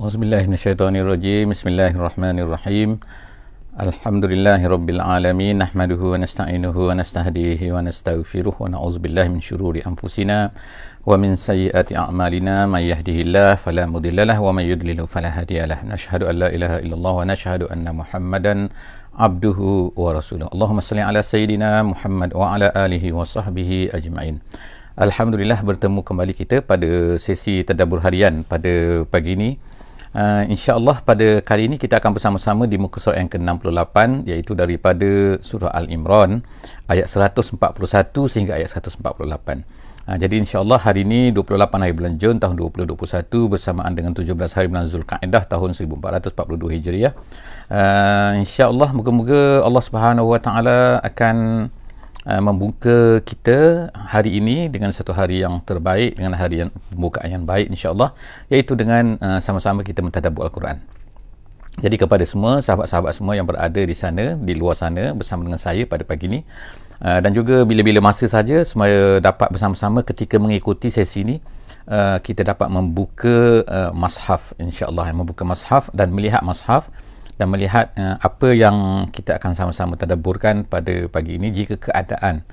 Auzubillahi minasyaitonirrajim. Bismillahirrahmanirrahim. Alhamdulillahi rabbil alamin. Nahmaduhu wa nasta'inuhu wa nastahdihi wa nastaghfiruh wa na'udzubillahi min syururi anfusina wa min sayyiati a'malina may yahdihillahu fala mudhillalah wa may yudlil fala hadiyalah. Nashhadu an la ilaha illallah wa nashhadu anna Muhammadan abduhu wa rasuluh. Allahumma salli ala sayyidina Muhammad wa ala alihi wa sahbihi ajma'in. Alhamdulillah bertemu kembali kita pada sesi tadabbur harian pada pagi ini Uh, InsyaAllah pada kali ini kita akan bersama-sama di muka surat yang ke-68 iaitu daripada surah Al-Imran ayat 141 sehingga ayat 148. Uh, jadi insyaAllah hari ini 28 hari bulan Jun tahun 2021 bersamaan dengan 17 hari bulan Zulkaidah tahun 1442 Hijriah. Uh, InsyaAllah moga-moga Allah Subhanahu Wa Taala akan Uh, membuka kita hari ini dengan satu hari yang terbaik dengan hari yang pembukaan yang baik insyaallah iaitu dengan uh, sama-sama kita mentadabbur al-Quran. Jadi kepada semua sahabat-sahabat semua yang berada di sana di luar sana bersama dengan saya pada pagi ini uh, dan juga bila-bila masa saja semua dapat bersama-sama ketika mengikuti sesi ini uh, kita dapat membuka uh, mushaf insyaallah membuka mushaf dan melihat mushaf dan melihat uh, apa yang kita akan sama-sama tadabburkan pada pagi ini jika keadaan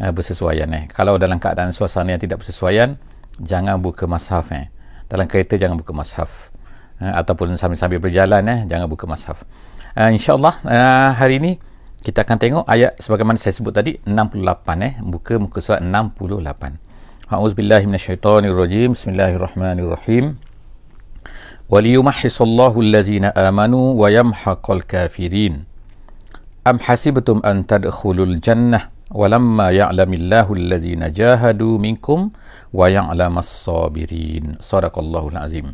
uh, bersesuaian eh. Kalau dalam keadaan suasana yang tidak bersesuaian, jangan buka mushaf eh. Dalam kereta jangan buka mushaf. Uh, ataupun sambil-sambil berjalan eh, jangan buka mushaf. Uh, InsyaAllah uh, hari ini kita akan tengok ayat sebagaimana saya sebut tadi 68 eh. Buka muka surat 68. A'udzubillahiminasyaitonirrajim. Bismillahirrahmanirrahim. وليمحص الله الذين آمنوا ويمحق الكافرين أم حسبتم أن تدخلوا الجنة ولما يعلم الله الذين جاهدوا منكم ويعلم الصابرين صدق الله العظيم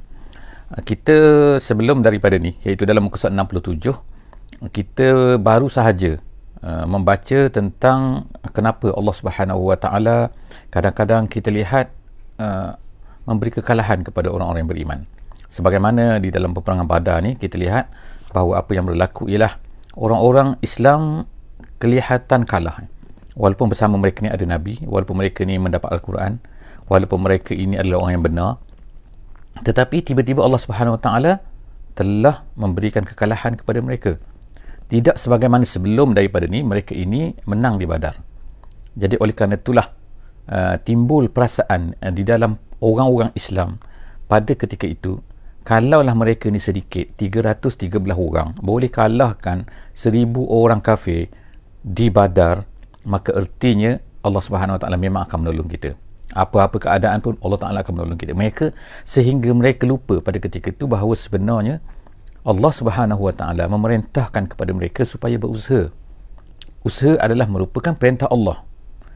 kita sebelum daripada ni iaitu dalam muka surat 67 kita baru sahaja uh, membaca tentang kenapa Allah Subhanahu Wa Taala kadang-kadang kita lihat uh, memberi kekalahan kepada orang-orang yang beriman sebagaimana di dalam peperangan badar ni kita lihat bahawa apa yang berlaku ialah orang-orang Islam kelihatan kalah. Walaupun bersama mereka ni ada Nabi walaupun mereka ni mendapat Al-Quran walaupun mereka ini adalah orang yang benar tetapi tiba-tiba Allah Subhanahu Wa Taala telah memberikan kekalahan kepada mereka. Tidak sebagaimana sebelum daripada ni mereka ini menang di badar. Jadi oleh kerana itulah uh, timbul perasaan uh, di dalam orang-orang Islam pada ketika itu kalaulah mereka ni sedikit 313 orang boleh kalahkan 1000 orang kafir di badar maka ertinya Allah Subhanahu Wa Taala memang akan menolong kita. Apa-apa keadaan pun Allah Taala akan menolong kita. Mereka sehingga mereka lupa pada ketika itu bahawa sebenarnya Allah Subhanahu Wa Taala memerintahkan kepada mereka supaya berusaha. Usaha adalah merupakan perintah Allah.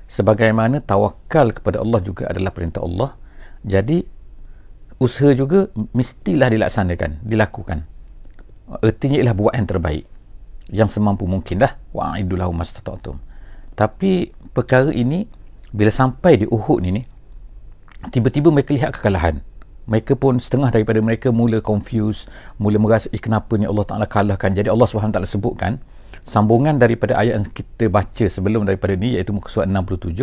Sebagaimana tawakal kepada Allah juga adalah perintah Allah. Jadi usaha juga mestilah dilaksanakan, dilakukan. Artinya ialah buat yang terbaik. Yang semampu mungkin dah. Wa'idulahu mastata'atum. Tapi perkara ini, bila sampai di Uhud ni, tiba-tiba mereka lihat kekalahan. Mereka pun setengah daripada mereka mula confused, mula merasa, eh kenapa ni Allah Ta'ala kalahkan. Jadi Allah SWT sebutkan, sambungan daripada ayat yang kita baca sebelum daripada ni iaitu muka surat 67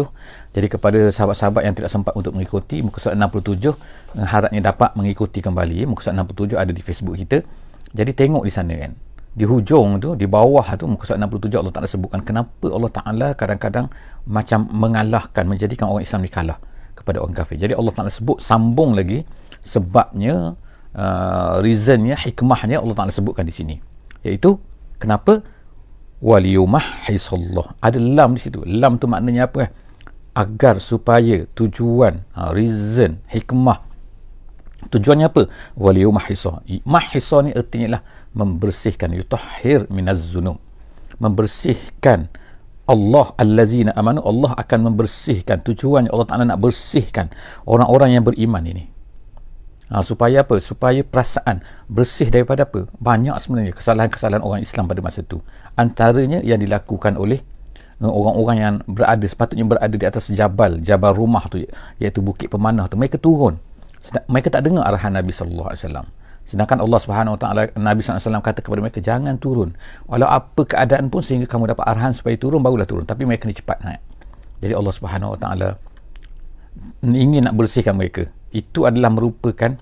jadi kepada sahabat-sahabat yang tidak sempat untuk mengikuti muka surat 67 harapnya dapat mengikuti kembali. Muka surat 67 ada di Facebook kita. Jadi tengok di sana kan. Di hujung tu di bawah tu muka surat 67 Allah Taala sebutkan kenapa Allah Taala kadang-kadang macam mengalahkan menjadikan orang Islam dikalah kepada orang kafir. Jadi Allah Taala sebut sambung lagi sebabnya uh, reasonnya hikmahnya Allah Taala sebutkan di sini. Iaitu kenapa waliyumahhisallah ada lam di situ lam tu maknanya apa eh? agar supaya tujuan ha, reason hikmah tujuannya apa waliyumahhisah mahhisah ni artinya lah membersihkan yutahhir minaz zunub membersihkan Allah allazina amanu Allah akan membersihkan tujuannya Allah Taala nak bersihkan orang-orang yang beriman ini Ha, supaya apa? Supaya perasaan bersih daripada apa? Banyak sebenarnya kesalahan-kesalahan orang Islam pada masa itu. Antaranya yang dilakukan oleh uh, orang-orang yang berada sepatutnya berada di atas jabal, jabal rumah tu iaitu bukit pemanah tu. Mereka turun. Mereka tak dengar arahan Nabi sallallahu alaihi wasallam. Sedangkan Allah Subhanahu Wa Taala Nabi sallallahu alaihi kata kepada mereka jangan turun. Walau apa keadaan pun sehingga kamu dapat arahan supaya turun barulah turun. Tapi mereka ni cepat naik. Jadi Allah Subhanahu Wa Taala ingin nak bersihkan mereka itu adalah merupakan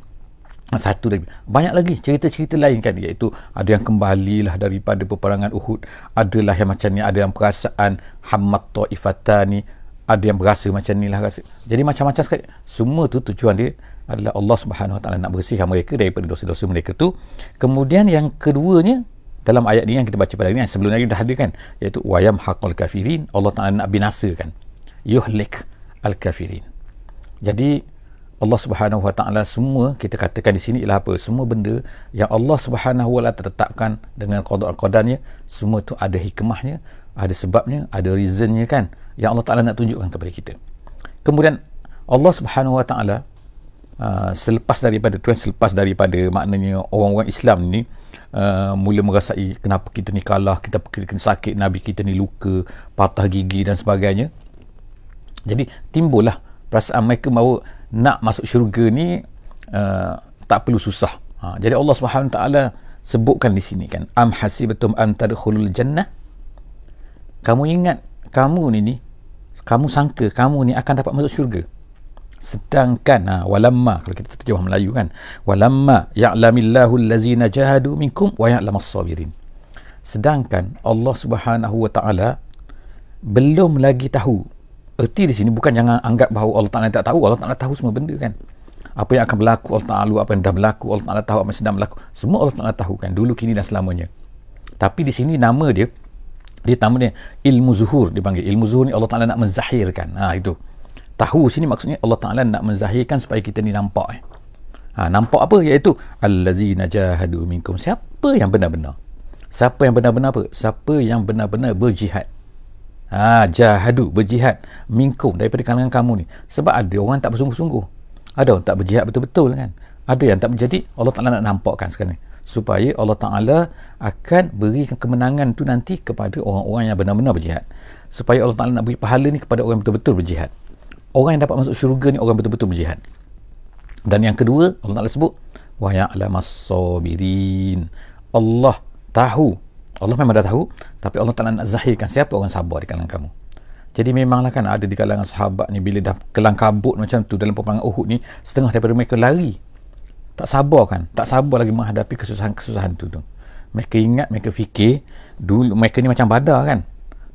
satu lagi. Banyak lagi cerita-cerita lain kan iaitu ada yang kembali lah daripada peperangan Uhud. Adalah yang macam ni ada yang perasaan hammat ta'ifatani ada yang berasa macam ni lah rasa. Jadi macam-macam sekali. Semua tu tujuan dia adalah Allah Subhanahu Wa Taala nak bersihkan mereka daripada dosa-dosa mereka tu. Kemudian yang keduanya dalam ayat ni yang kita baca pada hari ni sebelum ni dah ada kan iaitu wayam haqal kafirin. Allah Taala nak binasakan. Yuhlik al kafirin jadi Allah Subhanahu Wa Taala semua kita katakan di sini ialah apa? Semua benda yang Allah Subhanahu Wa Taala tetapkan dengan qada qadarnya, semua tu ada hikmahnya, ada sebabnya, ada reasonnya kan yang Allah Taala nak tunjukkan kepada kita. Kemudian Allah Subhanahu Wa Taala uh, selepas daripada tuan selepas daripada maknanya orang-orang Islam ni uh, mula merasai kenapa kita ni kalah, kita kena sakit, nabi kita ni luka, patah gigi dan sebagainya. Jadi timbullah perasaan mereka bahawa nak masuk syurga ni uh, tak perlu susah. Ha, jadi Allah Subhanahu taala sebutkan di sini kan am hasibatum an tadkhulul jannah? Kamu ingat kamu ni ni kamu sangka kamu ni akan dapat masuk syurga. Sedangkan ha, walamma kalau kita terjemah Melayu kan walamma ya'lamillahu allazina jahadu minkum wa ya'lamas sabirin. Sedangkan Allah Subhanahu wa taala belum lagi tahu erti di sini bukan jangan anggap bahawa Allah Ta'ala tak tahu. Allah Ta'ala tahu semua benda kan? Apa yang akan berlaku Allah Ta'ala apa yang dah berlaku Allah Ta'ala tahu. Apa yang sedang berlaku semua Allah Ta'ala tahu kan? Dulu kini dan selamanya. Tapi di sini nama dia dia nama dia ilmu zuhur dipanggil. Ilmu zuhur ni Allah Ta'ala nak menzahirkan. Ha, itu. Tahu sini maksudnya Allah Ta'ala nak menzahirkan supaya kita ni nampak eh. ha, nampak apa? Iaitu allazina jahadu minkum. Siapa yang benar-benar? Siapa yang benar-benar apa? Siapa yang benar-benar berjihad ha, jahadu berjihad. Minkum daripada kalangan kamu ni. Sebab ada orang tak bersungguh-sungguh. Ada orang tak berjihad betul-betul kan. Ada yang tak menjadi Allah Ta'ala nak nampakkan sekarang ni. Supaya Allah Ta'ala akan berikan kemenangan tu nanti kepada orang-orang yang benar-benar berjihad. Supaya Allah Ta'ala nak beri pahala ni kepada orang yang betul-betul berjihad. Orang yang dapat masuk syurga ni orang betul-betul berjihad. Dan yang kedua Allah Ta'ala sebut wa ya'lamas sabirin. Allah tahu Allah memang dah tahu tapi Allah Ta'ala nak zahirkan siapa orang sabar di kalangan kamu. Jadi memanglah kan ada di kalangan sahabat ni bila dah kelang kabut macam tu dalam peperangan Uhud ni setengah daripada mereka lari. Tak sabar kan? Tak sabar lagi menghadapi kesusahan-kesusahan tu tu. Mereka ingat mereka fikir dulu mereka ni macam badar kan?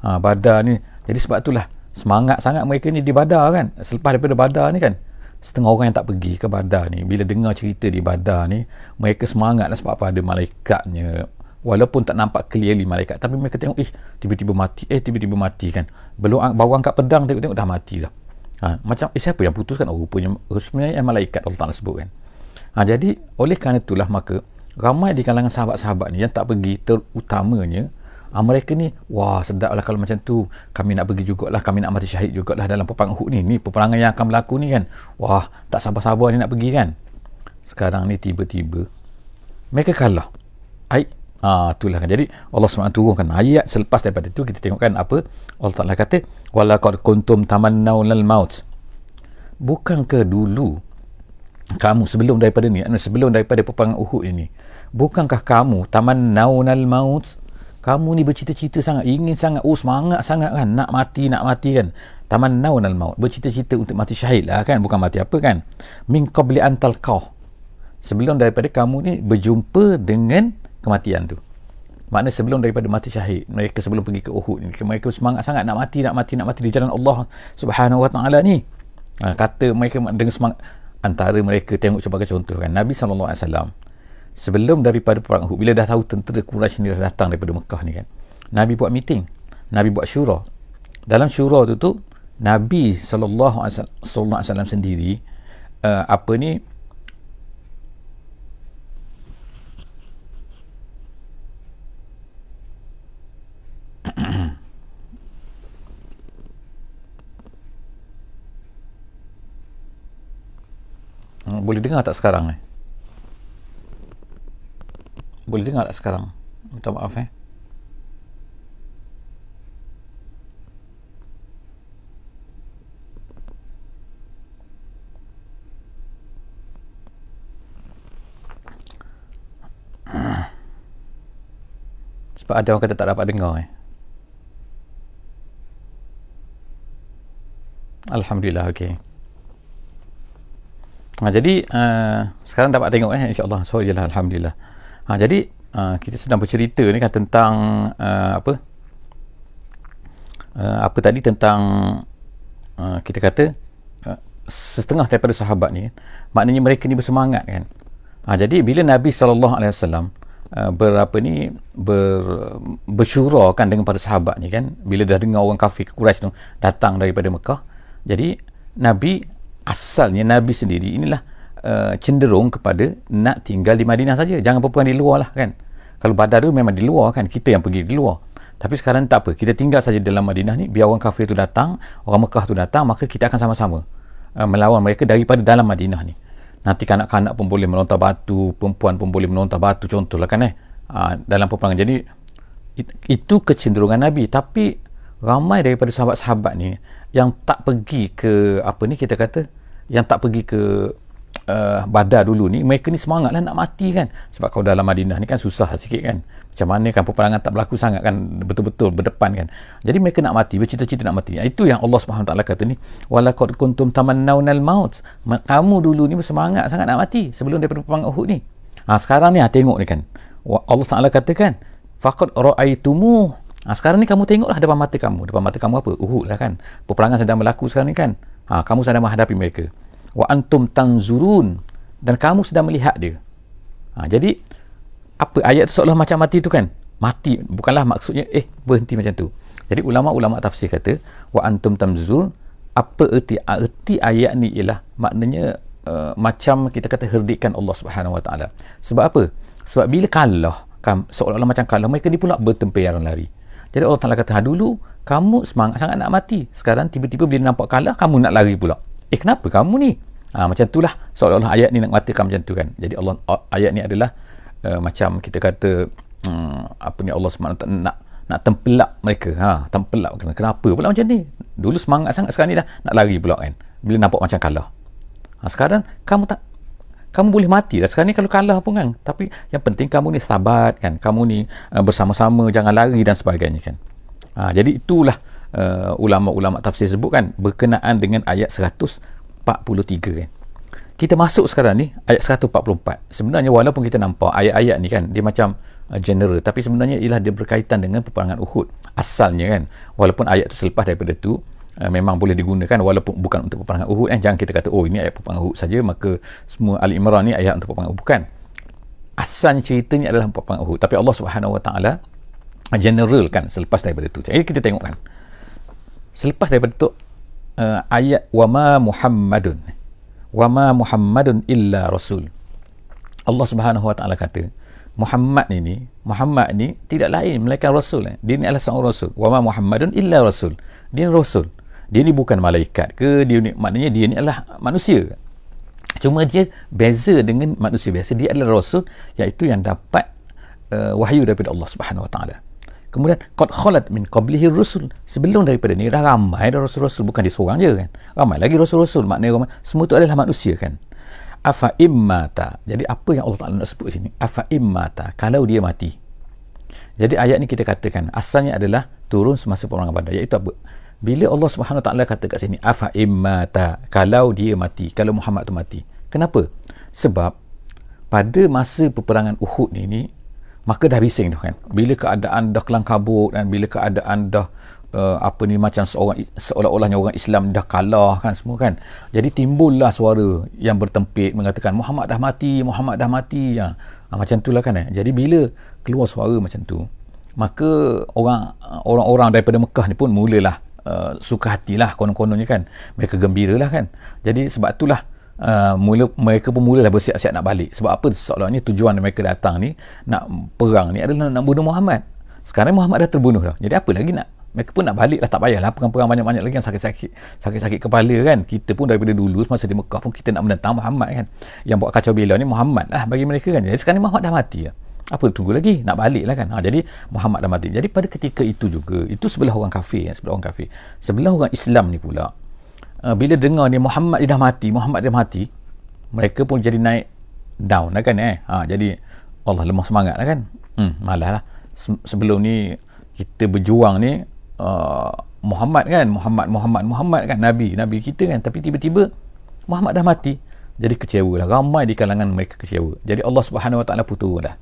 Ha, badar ni. Jadi sebab itulah semangat sangat mereka ni di badar kan? Selepas daripada badar ni kan? Setengah orang yang tak pergi ke badar ni bila dengar cerita di badar ni mereka semangat lah sebab apa? Ada malaikatnya walaupun tak nampak clearly malaikat tapi mereka tengok eh tiba-tiba mati. Eh tiba-tiba mati kan. Belum bawa angkat pedang tengok-tengok dah mati dah. Ha, macam eh siapa yang putuskan? Oh rupanya sebenarnya malaikat Allah Ta'ala sebut kan. Ha, jadi oleh kerana itulah maka ramai di kalangan sahabat-sahabat ni yang tak pergi terutamanya ha, mereka ni wah sedap lah kalau macam tu. Kami nak pergi jugalah kami nak mati syahid jugalah dalam peperangan Uhud ni. Ni peperangan yang akan berlaku ni kan. Wah tak sabar-sabar ni nak pergi kan. Sekarang ni tiba-tiba mereka kalah. Aik, Ah itulah kan. Jadi Allah SWT turunkan ayat selepas daripada itu kita tengokkan apa Allah Taala kata walaqad kuntum tamannawnal maut. Bukankah dulu kamu sebelum daripada ni sebelum daripada peperangan Uhud ini bukankah kamu tamannawnal maut kamu ni bercita-cita sangat ingin sangat oh semangat sangat kan nak mati nak mati kan tamannawnal maut bercita-cita untuk mati syahid lah kan bukan mati apa kan min qabli antal qah sebelum daripada kamu ni berjumpa dengan kematian tu. Makna sebelum daripada mati syahid mereka sebelum pergi ke Uhud ni mereka semangat sangat nak mati nak mati nak mati di jalan Allah Subhanahu Wa Taala ni. Ha, kata mereka dengan semangat antara mereka tengok sebagai contoh kan Nabi wasallam sebelum daripada perang Uhud bila dah tahu tentera Quraisy ni dah datang daripada Mekah ni kan Nabi buat meeting Nabi buat syura. Dalam syura tu tu Nabi wasallam sendiri uh, apa ni boleh dengar tak sekarang eh? Boleh dengar tak sekarang? Minta maaf eh. Sebab ada orang kata tak dapat dengar eh. Alhamdulillah, okey. Ha, jadi uh, sekarang dapat tengok eh insya-Allah so jelah alhamdulillah. Ha, jadi uh, kita sedang bercerita ni kan tentang uh, apa? Uh, apa tadi tentang uh, kita kata uh, setengah daripada sahabat ni maknanya mereka ni bersemangat kan. Ha, jadi bila Nabi wasallam uh, berapa ni ber, bersyura kan dengan para sahabat ni kan bila dah dengar orang kafir Quraisy tu datang daripada Mekah jadi Nabi asalnya Nabi sendiri inilah uh, cenderung kepada nak tinggal di Madinah saja. Jangan perempuan di luar lah kan? Kalau badar tu memang di luar kan? Kita yang pergi di luar. Tapi sekarang tak apa. Kita tinggal saja dalam Madinah ni biar orang kafir tu datang orang Mekah tu datang maka kita akan sama-sama uh, melawan mereka daripada dalam Madinah ni. Nanti kanak-kanak pun boleh melontar batu perempuan pun boleh melontar batu contohlah kan eh? Uh, dalam peperangan. Jadi itu kecenderungan Nabi. Tapi ramai daripada sahabat-sahabat ni yang tak pergi ke apa ni kita kata yang tak pergi ke uh, Badar dulu ni mereka ni semangat lah nak mati kan. Sebab kalau dalam Madinah ni kan susah sikit kan. Macam mana kan peperangan tak berlaku sangat kan betul-betul berdepan kan. Jadi mereka nak mati bercita-cita nak mati. Itu yang Allah SWT kata ni walakad kuntum tamannawnal maut kamu dulu ni bersemangat sangat nak mati sebelum daripada peperangan Uhud ni. Ha, sekarang ni ha, tengok ni kan. Allah Taala katakan faqad ra'aitumu Ha, sekarang ni kamu tengoklah depan mata kamu. Depan mata kamu apa? Uhud lah kan. Peperangan sedang berlaku sekarang ni kan. Ha, kamu sedang menghadapi mereka. Wa antum tanzurun. Dan kamu sedang melihat dia. Ha, jadi, apa ayat tu seolah macam mati tu kan? Mati. Bukanlah maksudnya, eh, berhenti macam tu. Jadi, ulama-ulama tafsir kata, Wa antum tanzurun. Apa erti, erti ayat ni ialah maknanya uh, macam kita kata herdikan Allah Subhanahu Wa Taala. Sebab apa? Sebab bila kalah, seolah-olah macam kalah, mereka ni pula bertempiran lari. Jadi Allah Ta'ala kata, ha, dulu kamu semangat sangat nak mati. Sekarang tiba-tiba bila nampak kalah, kamu nak lari pula. Eh, kenapa kamu ni? Ha, macam itulah seolah-olah ayat ni nak matikan macam tu kan. Jadi Allah ayat ni adalah uh, macam kita kata um, apa ni Allah SWT nak nak tempelak mereka. Ha, tempelak. Kenapa pula macam ni? Dulu semangat sangat sekarang ni dah nak lari pula kan. Bila nampak macam kalah. Ha, sekarang kamu tak kamu boleh mati. Lah sekarang ni kalau kalah pun kan. Tapi yang penting kamu ni sabat kan. Kamu ni uh, bersama-sama jangan lari dan sebagainya kan. Ha, jadi itulah uh, ulama-ulama tafsir sebut kan berkenaan dengan ayat 143 kan. Kita masuk sekarang ni ayat 144 sebenarnya walaupun kita nampak ayat-ayat ni kan dia macam uh, general. Tapi sebenarnya ialah dia berkaitan dengan peperangan Uhud. Asalnya kan walaupun ayat tu selepas daripada tu Uh, memang boleh digunakan walaupun bukan untuk peperangan Uhud kan jangan kita kata oh ini ayat peperangan Uhud saja. Maka semua Ali Imran ni ayat untuk peperangan Uhud. Bukan. Asalnya ceritanya adalah peperangan Uhud. Tapi Allah Subhanahu Wa Taala general kan selepas daripada itu. Jadi kita tengok kan selepas daripada itu uh, ayat wama Muhammadun. Wama Muhammadun illa rasul. Allah Subhanahu Wa Taala kata Muhammad ini Muhammad ni tidak lain melainkan rasul eh. dia ni adalah seorang rasul. Wama Muhammadun illa rasul. Dia ni rasul dia ni bukan malaikat ke? Dia ni maknanya dia ni adalah manusia. Cuma dia beza dengan manusia biasa. Dia adalah rasul iaitu yang dapat uh, wahyu daripada Allah Subhanahu Wa Taala. Kemudian qad khalat min qablihi rusul. Sebelum daripada ni dah ramai dah rasul-rasul. Bukan dia seorang je kan? Ramai lagi rasul-rasul. Maknanya ramai semua tu adalah manusia kan? Afa immata jadi apa yang Allah Taala nak sebut sini? Afa immata kalau dia mati. Jadi ayat ni kita katakan asalnya adalah turun semasa peperangan badar iaitu apa bila Allah Subhanahu taala kata kat sini afa immata kalau dia mati kalau Muhammad tu mati. Kenapa? Sebab pada masa peperangan Uhud ni, ni maka dah bising tu kan. Bila keadaan dah kelang kabut dan bila keadaan dah uh, apa ni macam seorang seolah-olahnya orang Islam dah kalah kan semua kan. Jadi timbullah suara yang bertempik mengatakan Muhammad dah mati Muhammad dah mati. Ya ha, macam itulah kan eh? jadi bila keluar suara macam tu maka orang orang-orang daripada Mekah ni pun mulalah uh, suka hatilah konon-kononnya kan. Mereka gembira lah kan. Jadi sebab itulah uh, mula, mereka pun mulalah bersiap-siap nak balik. Sebab apa? Seolah-olahnya tujuan mereka datang ni nak perang ni adalah nak bunuh Muhammad. Sekarang Muhammad dah terbunuh dah. Jadi apa lagi nak? Mereka pun nak balik lah tak payahlah. Perang-perang banyak-banyak lagi yang sakit-sakit sakit-sakit kepala kan? Kita pun daripada dulu masa di Mekah pun kita nak menentang Muhammad kan? Yang buat kacau belau ni Muhammad lah bagi mereka kan? Jadi sekarang ni Muhammad dah mati lah apa tunggu lagi? Nak balik lah kan? Ha, jadi Muhammad dah mati jadi pada ketika itu juga itu sebelah orang kafir ya, sebelah orang kafir. Sebelah orang Islam ni pula uh, bila dengar ni Muhammad dia dah mati Muhammad dia mati mereka pun jadi naik down lah kan eh? Ha, jadi Allah lemah semangat lah kan? Hmm, malah lah. Se- sebelum ni kita berjuang ni uh, Muhammad kan? Muhammad Muhammad Muhammad kan? Nabi Nabi kita kan? Tapi tiba-tiba Muhammad dah mati. Jadi kecewa lah. Ramai di kalangan mereka kecewa. Jadi Allah Subhanahu Wa Taala putus dah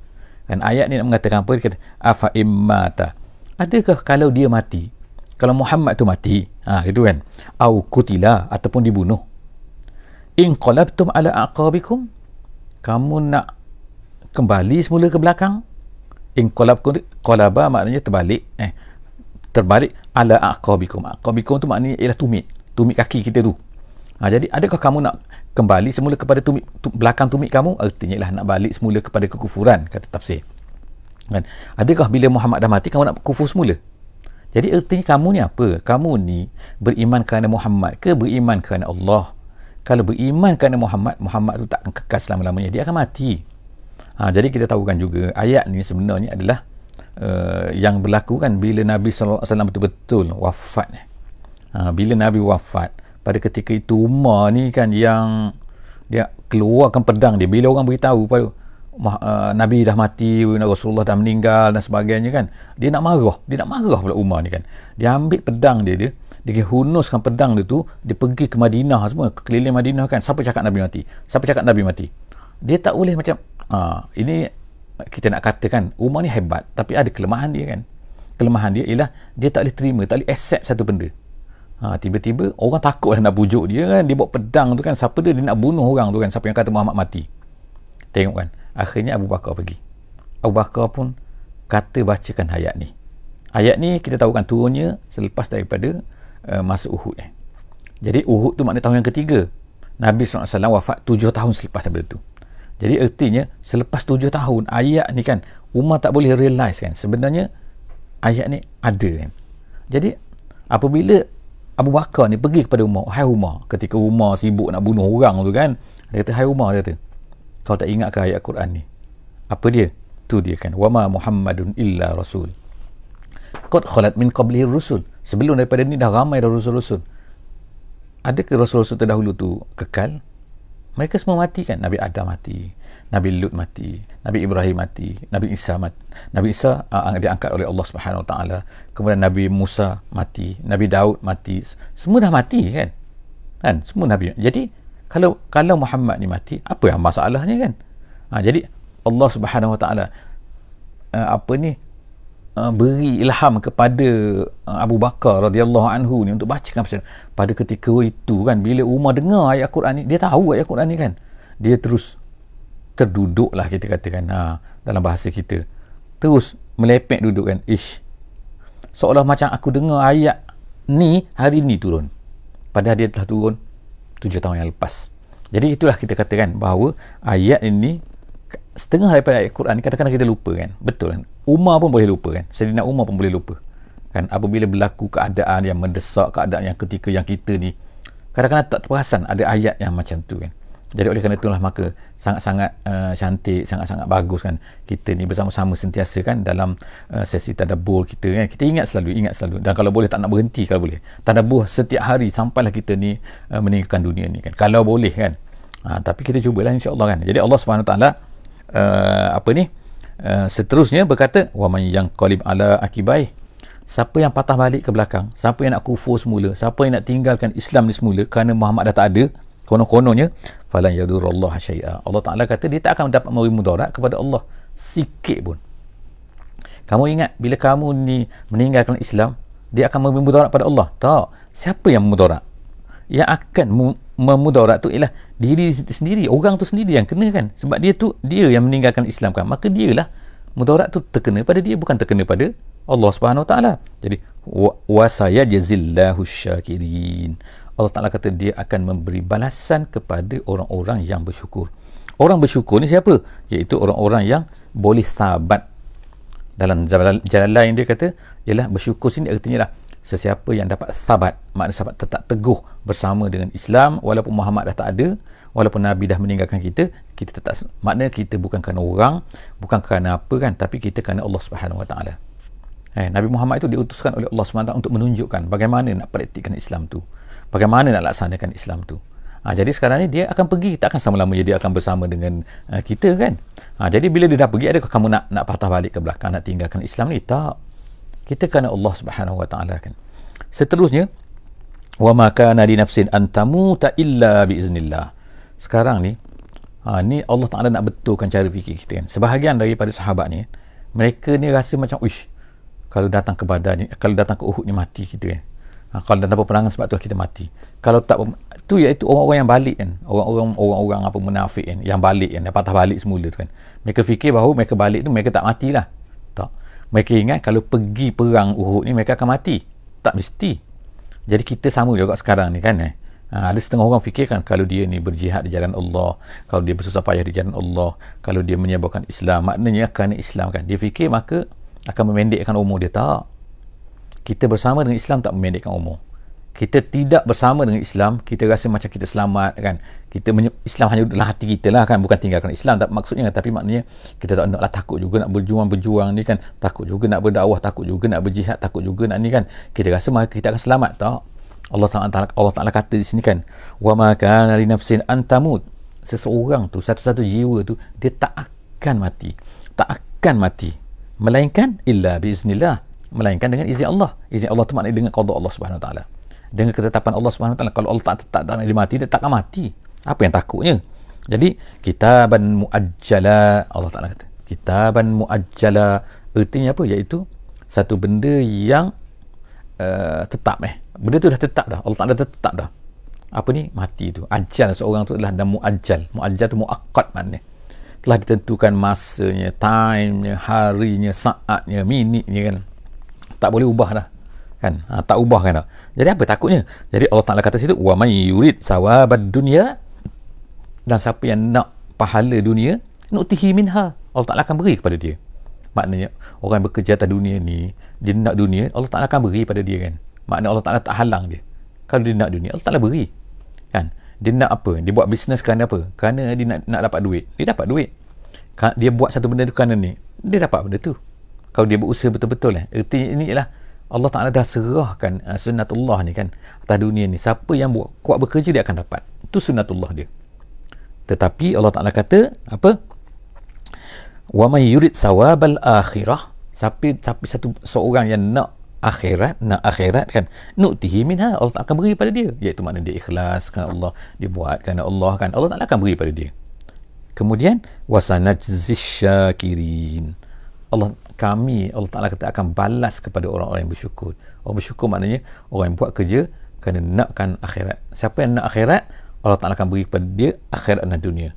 kan ayat ni nak mengatakan apa? Dia kata afa immata adakah kalau dia mati? Kalau Muhammad tu mati ha itu kan? Au kutila ataupun dibunuh. In qalabtum ala aqabikum kamu nak kembali semula ke belakang? In qalab qalaba maknanya terbalik eh terbalik ala aqabikum. Aqabikum tu maknanya ialah tumit tumit kaki kita tu Ha, jadi adakah kamu nak kembali semula kepada tumit, tu, belakang tumit kamu? Artinya lah nak balik semula kepada kekufuran, kata tafsir. Kan? Adakah bila Muhammad dah mati, kamu nak kufur semula? Jadi artinya kamu ni apa? Kamu ni beriman kerana Muhammad ke beriman kerana Allah? Kalau beriman kerana Muhammad, Muhammad tu tak akan kekal selama-lamanya. Dia akan mati. Ha, jadi kita tahukan juga ayat ni sebenarnya adalah uh, yang berlaku kan bila Nabi SAW betul-betul wafat. Ha, bila Nabi wafat, pada ketika itu Umar ni kan yang dia keluarkan pedang dia. Bila orang beritahu pada uh, Nabi dah mati Rasulullah dah meninggal dan sebagainya kan dia nak marah. Dia nak marah pula Umar ni kan. Dia ambil pedang dia dia dia hunuskan pedang dia tu dia pergi ke Madinah semua ke keliling Madinah kan. Siapa cakap Nabi mati? Siapa cakap Nabi mati? Dia tak boleh macam uh, ini kita nak katakan Umar ni hebat tapi ada kelemahan dia kan. Kelemahan dia ialah dia tak boleh terima tak boleh accept satu benda Ha, tiba-tiba orang takut nak bujuk dia kan. Dia bawa pedang tu kan. Siapa dia? Dia nak bunuh orang tu kan. Siapa yang kata Muhammad mati. Tengok kan. Akhirnya Abu Bakar pergi. Abu Bakar pun kata bacakan ayat ni. Ayat ni kita tahu kan turunnya selepas daripada uh, masa Uhud eh. jadi Uhud tu maknanya tahun yang ketiga. Nabi SAW wafat tujuh tahun selepas daripada tu. Jadi artinya selepas tujuh tahun ayat ni kan Umar tak boleh realise kan sebenarnya ayat ni ada kan. Jadi apabila Abu Bakar ni pergi kepada Umar Hai Umar ketika Umar sibuk nak bunuh orang tu kan dia kata Hai Umar dia kata kau tak ingat ke ayat Quran ni? Apa dia? Tu dia kan wama Muhammadun illa rasul. Qad khalat min qablihi rusul. Sebelum daripada ni dah ramai dah rasul-rasul. Adakah rasul-rasul terdahulu tu kekal? Mereka semua mati kan? Nabi Adam mati Nabi Lut mati, Nabi Ibrahim mati, Nabi Isa mati. Nabi Isa uh, diangkat oleh Allah Subhanahu Taala. Kemudian Nabi Musa mati, Nabi Daud mati. Semua dah mati kan? Kan? Semua nabi. Jadi kalau kalau Muhammad ni mati, apa yang masalahnya kan? Ha, jadi Allah Subhanahu Taala uh, apa ni uh, beri ilham kepada uh, Abu Bakar radhiyallahu anhu ni untuk bacakan pasal pada ketika itu kan bila Umar dengar ayat Quran ni, dia tahu ayat Quran ni kan. Dia terus terduduk lah kita katakan ha, dalam bahasa kita. Terus melepek duduk kan ish seolah macam aku dengar ayat ni hari ni turun. Padahal dia telah turun tujuh tahun yang lepas. Jadi itulah kita katakan bahawa ayat ini setengah daripada ayat Quran ni kadang-kadang kita lupa kan. Betul kan? Umar pun boleh lupa kan? Sedina Umar pun boleh lupa kan? Apabila berlaku keadaan yang mendesak keadaan yang ketika yang kita ni kadang-kadang tak perasan ada ayat yang macam tu kan jadi oleh kerana itulah maka sangat-sangat uh, cantik, sangat-sangat bagus kan kita ni bersama-sama sentiasa kan dalam uh, sesi tadabbur kita kan. Kita ingat selalu, ingat selalu dan kalau boleh tak nak berhenti kalau boleh. Tadabbur setiap hari sampailah kita ni uh, meninggalkan dunia ni kan. Kalau boleh kan. Ha, tapi kita cubalah insya-Allah kan. Jadi Allah Subhanahu taala uh, apa ni? Uh, seterusnya berkata wa man yanqalib ala akibai Siapa yang patah balik ke belakang, siapa yang nak kufur semula, siapa yang nak tinggalkan Islam ni semula kerana Muhammad dah tak ada, konon-kononnya falan yadurullah syai'a. Allah Taala kata dia tak akan dapat memberi mudarat kepada Allah. Sikit pun. Kamu ingat bila kamu ni meninggalkan Islam dia akan memberi mudarat pada Allah? Tak. Siapa yang memudarat? Yang akan memudarat tu ialah diri sendiri. Orang tu sendiri yang kena kan? Sebab dia tu dia yang meninggalkan Islam kan? Maka dialah mudarat tu terkena pada dia bukan terkena pada Allah Subhanahu Wa Taala. Jadi wa sayajzillahu syakirin Allah Ta'ala kata dia akan memberi balasan kepada orang-orang yang bersyukur. Orang bersyukur ni siapa? Iaitu orang-orang yang boleh sabat. Dalam jalan, lain dia kata, ialah bersyukur sini artinya lah sesiapa yang dapat sabat. Maknanya sabat tetap teguh bersama dengan Islam walaupun Muhammad dah tak ada, walaupun Nabi dah meninggalkan kita, kita tetap maknanya kita bukan kerana orang, bukan kerana apa kan, tapi kita kerana Allah Subhanahu Wa Taala. Eh, Nabi Muhammad itu diutuskan oleh Allah SWT untuk menunjukkan bagaimana nak praktikkan Islam tu bagaimana nak laksanakan Islam tu? Ha, jadi sekarang ni dia akan pergi tak akan selama-lamanya dia akan bersama dengan uh, kita kan? Ha, jadi bila dia dah pergi adakah kamu nak nak patah balik ke belakang nak tinggalkan Islam ni? Tak. Kita kerana Allah Subhanahu Wa Taala kan? Seterusnya wa ma kana li nafsin an tamuta illa bi iznillah sekarang ni ha, ni Allah Ta'ala nak betulkan cara fikir kita kan? Sebahagian daripada sahabat ni mereka ni rasa macam uish kalau datang ke badan ni kalau datang ke Uhud ni mati kita kan ha, kalau datang peperangan sebab tu kita mati. Kalau tak tu iaitu orang-orang yang balik kan. Orang-orang orang-orang apa munafik kan yang balik kan yang patah balik semula tu kan. Mereka fikir bahawa mereka balik tu mereka tak matilah. Tak. Mereka ingat kalau pergi perang Uhud ni mereka akan mati. Tak mesti. Jadi kita sama juga sekarang ni kan eh. Ha, ada setengah orang fikirkan kalau dia ni berjihad di jalan Allah, kalau dia bersusah payah di jalan Allah, kalau dia menyebarkan Islam, maknanya kerana Islam kan. Dia fikir maka akan memendekkan umur dia. Tak. Kita bersama dengan Islam tak memendekkan umur. Kita tidak bersama dengan Islam, kita rasa macam kita selamat kan. Kita menye- Islam hanya dalam hati kita lah kan, bukan tinggalkan Islam. Tak, maksudnya tapi maknanya kita tak naklah takut juga nak berjuang-berjuang ni kan. Takut juga nak berdakwah, takut juga nak berjihad, takut juga nak ni kan. Kita rasa maka kita akan selamat. Tak. Allah Taala Allah Taala kata di sini kan wa ma kana li nafsin an tamut seseorang tu satu-satu jiwa tu dia tak akan mati tak akan mati melainkan illa biiznillah melainkan dengan izin Allah. Izin Allah tu maknanya dengan qada Allah Subhanahu taala. Dengan ketetapan Allah Subhanahu taala kalau Allah tak tak tak nak dia mati dia tak akan mati. Apa yang takutnya? Jadi kitaban muajjala Allah Taala kata kitaban muajjala artinya apa? Iaitu satu benda yang uh, tetap eh. Benda tu dah tetap dah. Allah Ta'ala tetap dah. Apa ni? Mati tu. Ajal. Seorang tu adalah dan muajjal. Muajjal tu muakkad mana telah ditentukan masanya timenya harinya saatnya minitnya kan tak boleh ubah dah kan? Ha, tak ubah kan dah. jadi apa takutnya? Jadi Allah Ta'ala kata situ wa may yurid sawabad dunya dan siapa yang nak pahala dunia nutihi minha. Allah Ta'ala akan beri kepada dia. Maknanya orang yang bekerja atas dunia ni dia nak dunia Allah Ta'ala akan beri pada dia kan? Makna Allah Ta'ala tak halang dia. Kalau dia nak dunia Allah Ta'ala beri kan? Dia nak apa? Dia buat bisnes kerana apa? Kerana dia nak, nak dapat duit. Dia dapat duit. Dia buat satu benda tu kerana ni. Dia dapat benda tu kalau dia berusaha betul-betul eh. erti ini ialah Allah Ta'ala dah serahkan uh, sunnatullah ni kan atas dunia ni. Siapa yang buat, kuat bekerja dia akan dapat. Itu sunnatullah dia. Tetapi Allah Ta'ala kata apa? Wa may yurid sawabal akhirah. Tapi tapi satu seorang yang nak akhirat nak akhirat kan nuktihi minha Allah tak akan beri pada dia. Iaitu makna dia ikhlas kan Allah dia buat kerana Allah kan Allah tak akan beri pada dia. Kemudian wasanajzish syakirin. Allah kami Allah Taala kata akan balas kepada orang-orang yang bersyukur. Orang bersyukur maknanya orang yang buat kerja kerana nakkan akhirat. Siapa yang nak akhirat Allah Taala akan beri pada dia akhirat dan dunia.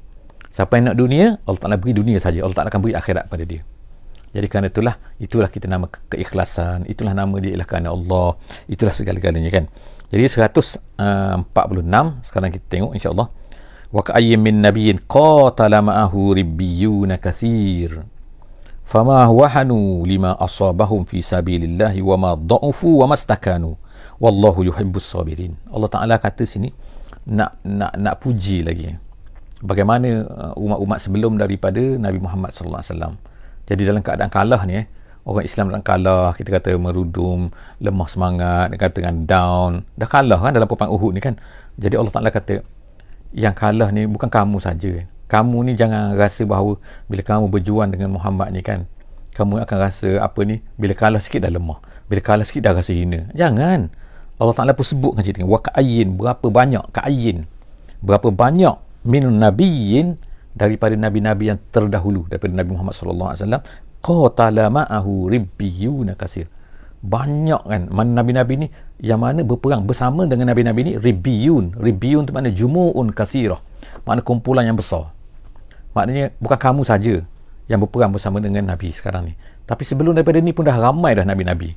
Siapa yang nak dunia Allah Taala beri dunia saja. Allah Taala akan beri akhirat pada dia. Jadi kerana itulah itulah kita nama keikhlasan, itulah nama dia ialah kerana Allah, itulah segala-galanya kan. Jadi 146 uh, sekarang kita tengok insya-Allah. Wa ka'ayyim min nabiyyin qatala ma'ahu ribbiyun katsir. Fama wahanu lima asabahum fi sabilillah wa ma dha'ufu wa mastakanu. Wallahu yuhibbus sabirin. Allah Taala kata sini nak nak nak puji lagi. Bagaimana uh, umat-umat sebelum daripada Nabi Muhammad sallallahu alaihi wasallam jadi dalam keadaan kalah ni eh, orang Islam dalam kalah, kita kata merudum, lemah semangat, kata dengan down, dah kalah kan dalam perang Uhud ni kan. Jadi Allah Taala kata yang kalah ni bukan kamu saja. Kamu ni jangan rasa bahawa bila kamu berjuang dengan Muhammad ni kan, kamu akan rasa apa ni bila kalah sikit dah lemah. Bila kalah sikit dah rasa hina. Jangan. Allah Taala pun sebutkan cerita wa ka'ayyin berapa banyak ka'ayyin berapa banyak min nabiyyin daripada nabi-nabi yang terdahulu daripada Nabi Muhammad sallallahu alaihi wasallam qatala ma'ahu ribbiyun kasir banyak kan mana nabi-nabi ni yang mana berperang bersama dengan nabi-nabi ni ribbiyun ribbiyun tu makna jumu'un kasirah makna kumpulan yang besar maknanya bukan kamu saja yang berperang bersama dengan nabi sekarang ni. Tapi sebelum daripada ni pun dah ramai dah nabi-nabi.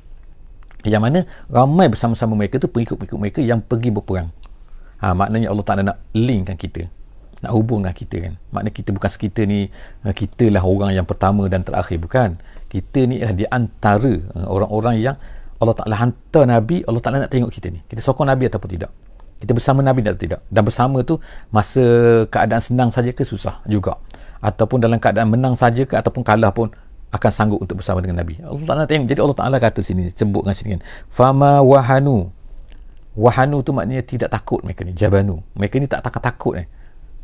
Yang mana ramai bersama-sama mereka tu pengikut-pengikut mereka yang pergi berperang. Ha, maknanya Allah Ta'ala nak linkkan kita. Nak hubung dengan kita kan. Maknanya kita bukan kita ni eh, kita lah orang yang pertama dan terakhir. Bukan. Kita ni adalah di antara eh, orang-orang yang Allah Ta'ala hantar Nabi Allah Ta'ala nak tengok kita ni. Kita sokong Nabi ataupun tidak kita bersama Nabi atau tidak. Dan bersama tu masa keadaan senang saja ke susah juga. Ataupun dalam keadaan menang saja ke ataupun kalah pun akan sanggup untuk bersama dengan Nabi. Allah Ta'ala tengok. Jadi Allah Ta'ala kata sini sebut dengan sini kan. Fama wahanu. Wahanu tu maknanya tidak takut mereka ni. Jabanu. Mereka ni tak takut takut eh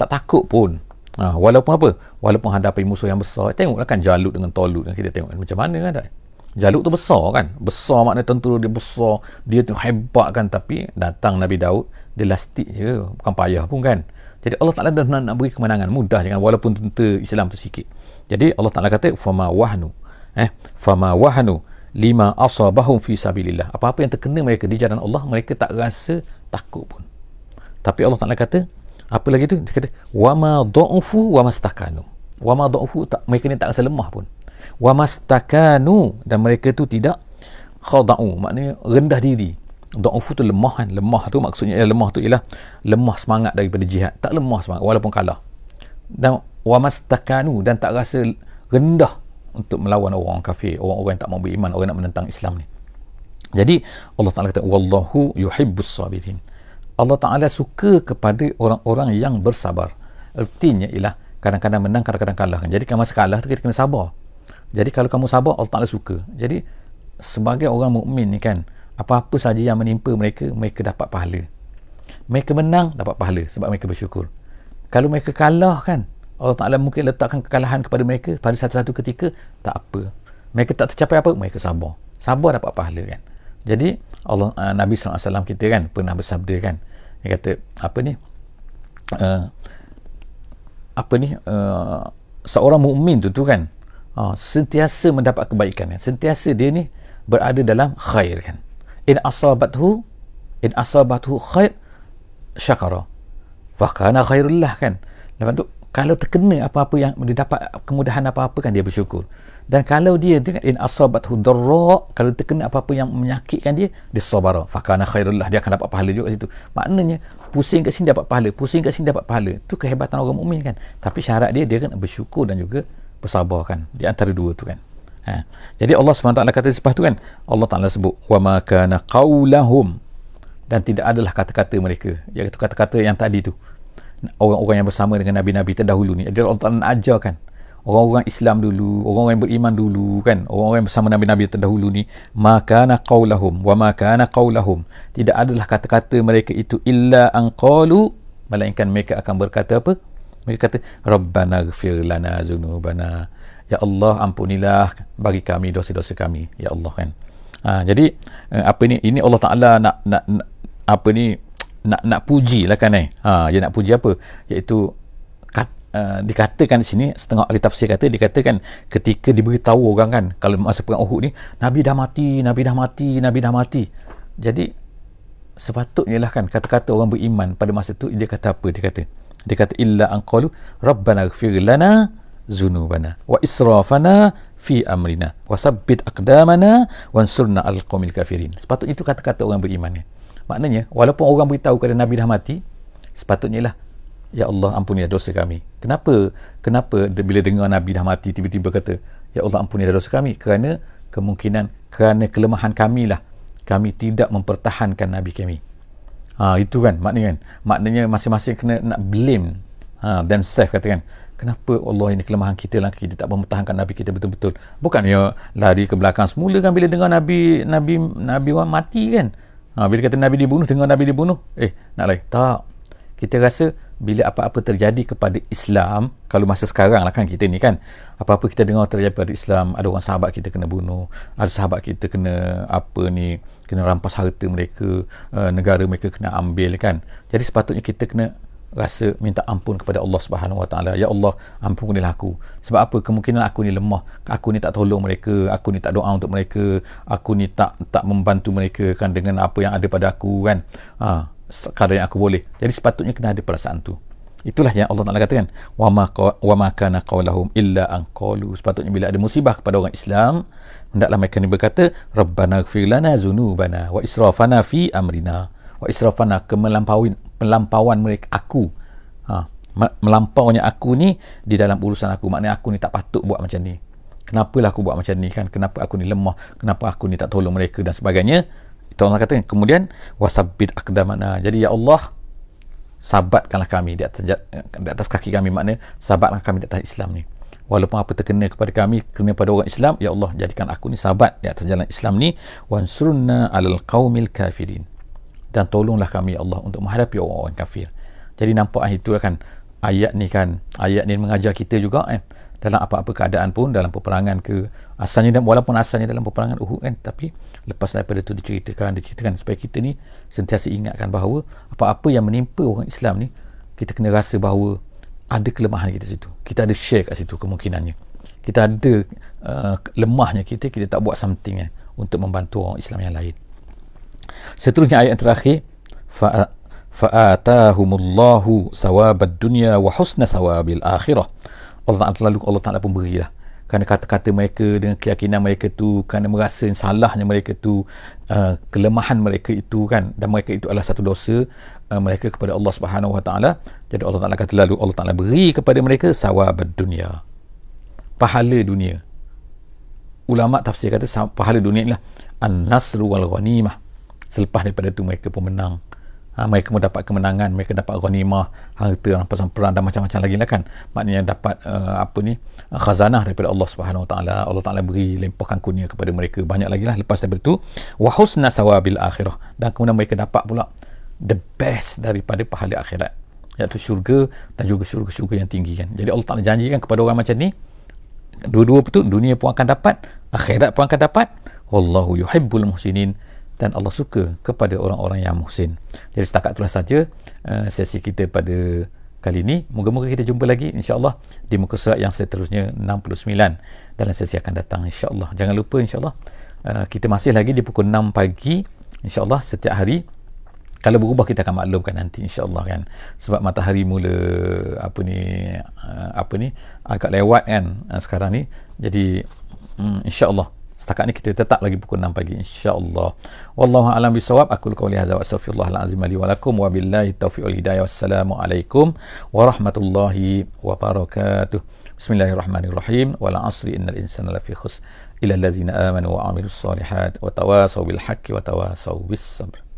tak takut pun. Ha, walaupun apa? Walaupun hadapi musuh yang besar. Tengoklah kan Jalut dengan Tolut kan. Kita tengok macam mana kan Jalut tu besar kan? Besar maknanya tentu dia besar. Dia tu hebat kan. Tapi datang Nabi Daud dia lastik je bukan payah pun kan Jadi Allah Taala dah nak, nak beri kemenangan mudah jangan walaupun tentera Islam tu sikit. Jadi Allah Taala kata fama wahnu eh fama wahnu lima asabahum fi sabilillah. Apa-apa yang terkena mereka di jalan Allah mereka tak rasa takut pun. Tapi Allah Taala kata apa lagi tu? Dia kata wama dha'ufu wa mastakanu. Wama dha'ufu tak mereka ni tak rasa lemah pun. Wa mastakanu dan mereka tu tidak khada'u maknanya rendah diri Da'ufu tu lemah kan? Lemah tu maksudnya ya, lemah tu ialah lemah semangat daripada jihad. Tak lemah semangat walaupun kalah. Dan wa mastakanu dan tak rasa rendah untuk melawan orang kafir orang-orang yang tak mau beriman orang nak menentang Islam ni. Jadi Allah Ta'ala kata wallahu yuhibbus sabirin. Allah Ta'ala suka kepada orang-orang yang bersabar. Artinya ialah kadang-kadang menang kadang-kadang kalah kan? Jadi kalau masa kalah tu kita kena sabar. Jadi kalau kamu sabar Allah Ta'ala suka. Jadi sebagai orang mukmin ni kan apa-apa saja yang menimpa mereka mereka dapat pahala. Mereka menang dapat pahala sebab mereka bersyukur. Kalau mereka kalah kan Allah Ta'ala mungkin letakkan kekalahan kepada mereka. Pada satu-satu ketika tak apa. Mereka tak tercapai apa mereka sabar. Sabar dapat pahala kan. Jadi Allah uh, Nabi SAW kita kan pernah bersabda kan. Dia kata apa ni? Uh, apa ni? Uh, seorang mukmin tu tu kan uh, sentiasa mendapat kebaikan kan. Sentiasa dia ni berada dalam khair kan in asabathu in asabathu khair syakara. Fa kana khairullah kan? Lepas tu kalau terkena apa-apa yang dia dapat kemudahan apa-apa kan dia bersyukur. Dan kalau dia dengan in asabathu darra kalau terkena apa-apa yang menyakitkan dia dia sabara. Fa kana khairullah dia akan dapat pahala juga kat situ. Maknanya pusing kat sini dapat pahala pusing kat sini dapat pahala. Tu kehebatan orang mukmin kan? Tapi syarat dia dia kan bersyukur dan juga bersabar kan? Di antara dua tu kan Ha. Jadi Allah SWT kata selepas tu kan Allah Ta'ala sebut wa ma kana qawlahum dan tidak adalah kata-kata mereka. Iaitu kata-kata yang tadi tu. Orang-orang yang bersama dengan Nabi-Nabi terdahulu ni. Jadi Allah Ta'ala nak ajarkan. Orang-orang Islam dulu orang-orang yang beriman dulu kan. Orang-orang yang bersama Nabi-Nabi terdahulu ni maka na qawlahum wa ma kana qawlahum tidak adalah kata-kata mereka itu illa an qalu melainkan mereka akan berkata apa? Mereka kata rabbana ghfir lana zunubana Ya Allah ampunilah bagi kami dosa-dosa kami. Ya Allah kan. Ha, jadi eh, apa ni ini Allah Taala nak, nak nak apa ni nak nak puji lah kan eh. Ha, dia nak puji apa? Iaitu kat, uh, dikatakan di sini setengah ahli tafsir kata dikatakan ketika diberitahu orang kan kalau masa perang Uhud ni Nabi dah mati, Nabi dah mati, Nabi dah mati. Jadi sepatutnya lah kan kata-kata orang beriman pada masa tu dia kata apa? Dia kata dia kata illa anqalu rabbana ighfir lana zunubana. Wa israfana fi amrina. Wa sabbit aqdamana wansurna alqaumil kafirin. Sepatutnya itu kata-kata orang beriman maknanya walaupun orang beritahu kepada nabi dah mati sepatutnya lah ya Allah ampunilah dosa kami. Kenapa? Kenapa bila dengar nabi dah mati tiba-tiba kata ya Allah ampunilah dosa kami? Kerana kemungkinan kerana kelemahan kami lah. Kami tidak mempertahankan nabi kami. Ha itu kan maknanya kan? Maknanya masing-masing kena nak blame. Ha themselves katakan kenapa Allah ini kelemahan kita lah kita tak mempertahankan Nabi kita betul-betul? Bukannya lari ke belakang semula kan bila dengar Nabi Nabi Nabi orang mati kan? Ha, bila kata Nabi dibunuh dengar Nabi dibunuh. Eh nak lari tak. Kita rasa bila apa-apa terjadi kepada Islam kalau masa sekarang lah kan kita ni kan apa-apa kita dengar terjadi kepada Islam ada orang sahabat kita kena bunuh ada sahabat kita kena apa ni kena rampas harta mereka uh, negara mereka kena ambil kan? Jadi sepatutnya kita kena rasa minta ampun kepada Allah Subhanahu Wa Taala. Ya Allah, ampunilah aku. Sebab apa? Kemungkinan aku ni lemah. Aku ni tak tolong mereka, aku ni tak doa untuk mereka, aku ni tak tak membantu mereka kan dengan apa yang ada pada aku kan. Ha, kadar yang aku boleh. Jadi sepatutnya kena ada perasaan tu. Itulah yang Allah Taala katakan, wa ma wa ma kana qawluhum illa an qalu. Sepatutnya bila ada musibah kepada orang Islam, hendaklah mereka ni berkata, Rabbana ighfir lana dzunubana wa israfana fi amrina. Wa israfana kemelampauan melampauan mereka aku. Ha, melampaunya aku ni di dalam urusan aku. Maknanya aku ni tak patut buat macam ni. Kenapalah aku buat macam ni kan? Kenapa aku ni lemah? Kenapa aku ni tak tolong mereka dan sebagainya? Itu Allah kata kemudian wasabit akdamana. Jadi ya Allah sabatkanlah kami di atas, di atas kaki kami. Maknanya sabatlah kami di atas Islam ni. Walaupun apa terkena kepada kami kena pada orang Islam ya Allah jadikan aku ni sabat di atas jalan Islam ni. Wansurna alal qaumil kafirin dan tolonglah kami Allah untuk menghadapi orang-orang kafir. Jadi nampak itu kan ayat ni kan ayat ni mengajar kita juga eh. Dalam apa-apa keadaan pun dalam peperangan ke asalnya dan walaupun asalnya dalam peperangan Uhud kan tapi lepas daripada itu diceritakan diceritakan supaya kita ni sentiasa ingatkan bahawa apa-apa yang menimpa orang Islam ni kita kena rasa bahawa ada kelemahan kita situ. Kita ada share kat situ kemungkinannya. Kita ada uh, lemahnya kita kita tak buat something eh, untuk membantu orang Islam yang lain seterusnya ayat yang terakhir fa fa'atahumullahu sawabad dunya wa husna sawabil akhirah. Allah Ta'ala lalu Allah Ta'ala pun berilah. Kerana kata-kata mereka dengan keyakinan mereka tu kerana merasa salahnya mereka tu uh, kelemahan mereka itu kan dan mereka itu adalah satu dosa uh, mereka kepada Allah Subhanahu Wa Taala. Jadi Allah Taala kata lalu Allah Taala beri kepada mereka sawabad dunia pahala dunia. Ulama tafsir kata pahala dunia inilah an-nasru wal ghanimah selepas daripada itu mereka pun menang. Ha, mereka dapat kemenangan mereka dapat ghanimah harta rampasan perang dan macam-macam lagi lah kan. Maknanya dapat uh, apa ni khazanah daripada Allah Subhanahu Wa Taala. Allah Taala beri limpahkan kurnia kepada mereka banyak lagi lah. Lepas daripada itu wa husna sawabil akhirah. Dan kemudian mereka dapat pula the best daripada pahala akhirat. Iaitu syurga dan juga syurga-syurga yang tinggi kan. Jadi Allah Taala janjikan kepada orang macam ni dua-dua betul dunia pun akan dapat akhirat pun akan dapat. Wallahu yuhibbul muhsinin dan Allah suka kepada orang-orang yang muhsin. Jadi setakat itulah saja uh, sesi kita pada kali ini. Moga-moga kita jumpa lagi insya-Allah di muka surat yang seterusnya 69 dalam sesi akan datang insya-Allah. Jangan lupa insya-Allah uh, kita masih lagi di pukul 6 pagi insya-Allah setiap hari. Kalau berubah kita akan maklumkan nanti insya-Allah kan. Sebab matahari mula apa ni uh, apa ni agak lewat kan sekarang ni. Jadi um, insya-Allah Setakat ni kita tetap lagi pukul 6 pagi insya-Allah. Wallahu a'lam bisawab. Aku qauli hadza wa astaghfirullahal azim li wa lakum wa billahi taufiq wal hidayah. Wassalamu alaikum warahmatullahi wabarakatuh. Bismillahirrahmanirrahim. Wal 'asri innal insana lafi khusr illa allazina amanu wa 'amilus solihat wa tawasaw bil haqqi wa tawasaw bis sabr.